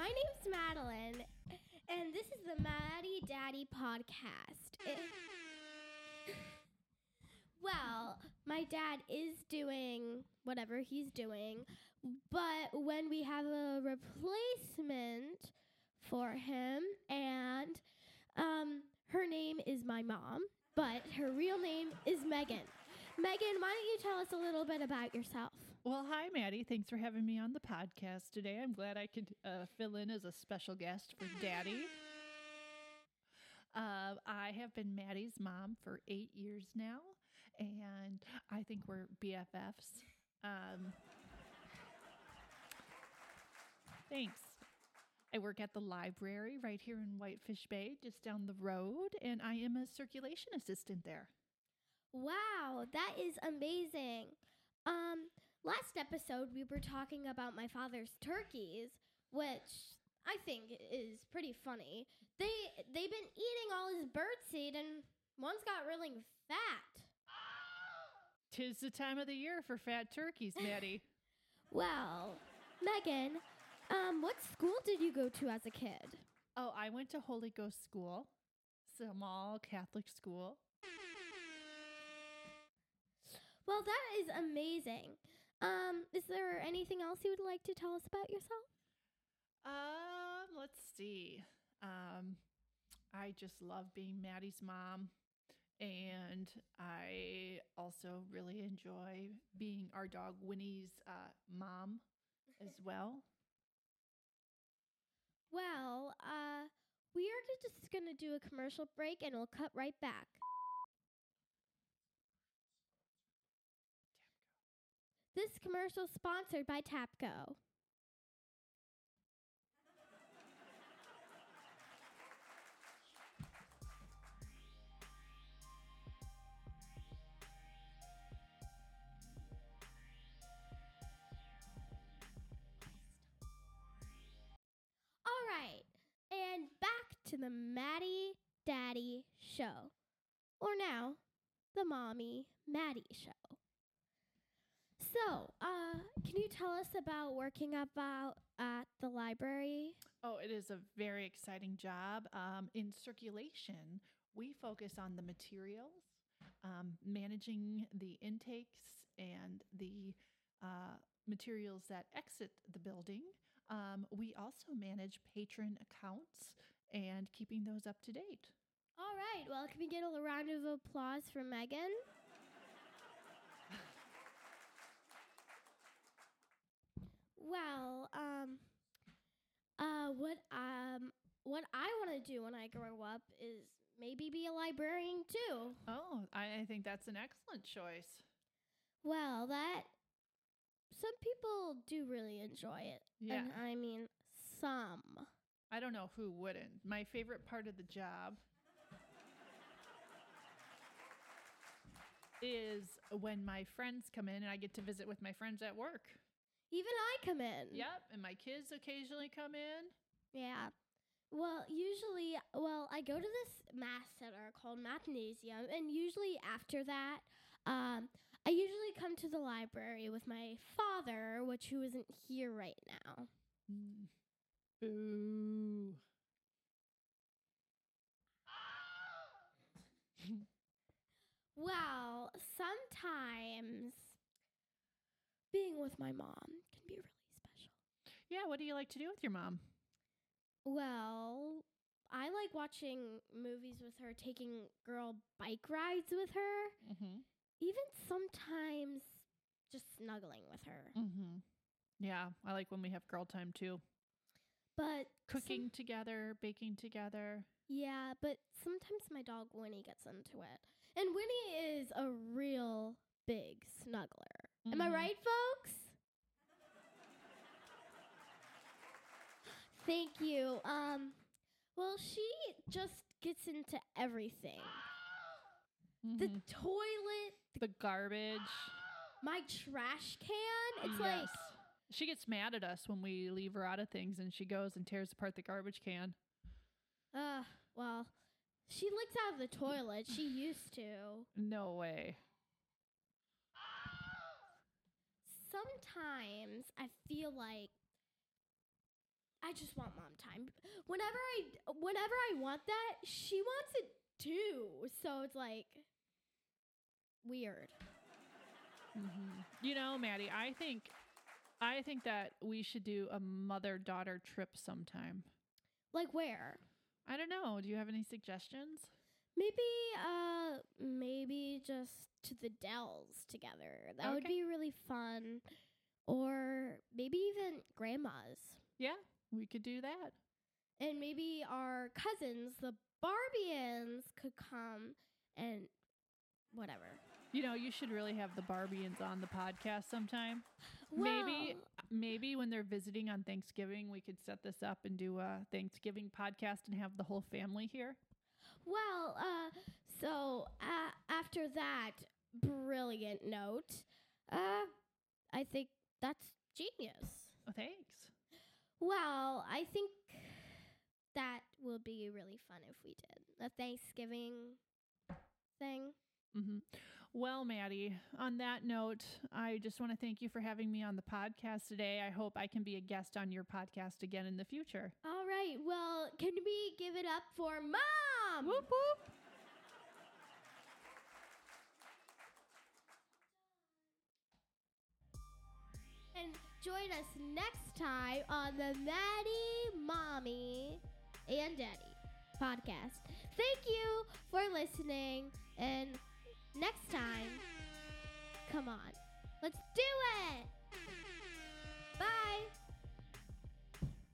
my name's Madeline, and this is the Maddie Daddy podcast. It- well, my dad is doing whatever he's doing, but when we have a replacement for him, and um, her name is my mom, but her real name is Megan. Megan, why don't you tell us a little bit about yourself? Well, hi, Maddie. Thanks for having me on the podcast today. I'm glad I could uh, fill in as a special guest for Daddy. Uh, I have been Maddie's mom for eight years now, and I think we're BFFs. Um, thanks. I work at the library right here in Whitefish Bay, just down the road, and I am a circulation assistant there. Wow, that is amazing. Last episode we were talking about my father's turkeys, which I think is pretty funny. They they've been eating all his birdseed and one's got really fat. Tis the time of the year for fat turkeys, Maddie. Well, Megan, um, what school did you go to as a kid? Oh, I went to Holy Ghost School, small Catholic school. Well, that is amazing. Um, is there anything else you would like to tell us about yourself? Um, let's see. Um, I just love being Maddie's mom, and I also really enjoy being our dog Winnie's uh, mom as well. Well, uh, we are just gonna do a commercial break and we'll cut right back. This commercial sponsored by Tapco. All right, and back to the Maddie Daddy Show, or now the Mommy Maddie Show. So, uh, can you tell us about working about at the library? Oh, it is a very exciting job. Um, in circulation, we focus on the materials, um, managing the intakes and the uh, materials that exit the building. Um, we also manage patron accounts and keeping those up to date. All right, well, can we get a round of applause for Megan? Well, um, uh, what um, what I want to do when I grow up is maybe be a librarian too. Oh, I, I think that's an excellent choice. Well, that some people do really enjoy it. Yeah. And I mean, some. I don't know who wouldn't. My favorite part of the job is when my friends come in and I get to visit with my friends at work. Even I come in. Yep, and my kids occasionally come in. Yeah. Well, usually, well, I go to this math center called Mathnasium, and usually after that, um, I usually come to the library with my father, which who isn't here right now. Mm. Boo. Well, sometimes being with my mom can be really special. Yeah, what do you like to do with your mom? Well, I like watching movies with her, taking girl bike rides with her, Mm-hmm. even sometimes just snuggling with her. Mm-hmm. Yeah, I like when we have girl time too. But Cooking together, baking together. yeah, but sometimes my dog Winnie gets into it. And Winnie is a real big snuggler. Am I Mhm. right, folks? Thank you. Um well, she just gets into everything. The Mhm. toilet, the garbage. my trash can. It's like she gets mad at us when we leave her out of things and she goes and tears apart the garbage can. uh well, she licks out of the toilet. She used to. No way. sometimes I feel like I just want mom time. Whenever I whenever I want that, she wants it too. So it's like weird. Mhm. You know, Maddie, I think I think that we should do a mother-daughter trip sometime. Like where? I don't know. Do you have any suggestions? Maybe uh maybe just to the Dells together. That would be really fun. Or maybe even grandma's. Yeah, we could do that. And maybe our cousins, the Barbians, could come and whatever. You know, you should really have the Barbians on the podcast sometime. maybe maybe when they're visiting on Thanksgiving, we could set this up and do a Thanksgiving podcast and have the whole family here. Well, uh, so uh, after that brilliant note, uh, I think that's genius. Oh, thanks. Well, I think that will be really fun if we did a Thanksgiving thing. Mm-hmm. Well, Maddie, on that note, I just want to thank you for having me on the podcast today. I hope I can be a guest on your podcast again in the future. All right. Well, can we give it up for mom? Whoop whoop. Join us next time on the Maddie, Mommy, and Daddy podcast. Thank you for listening. And next time, come on, let's do it. Bye.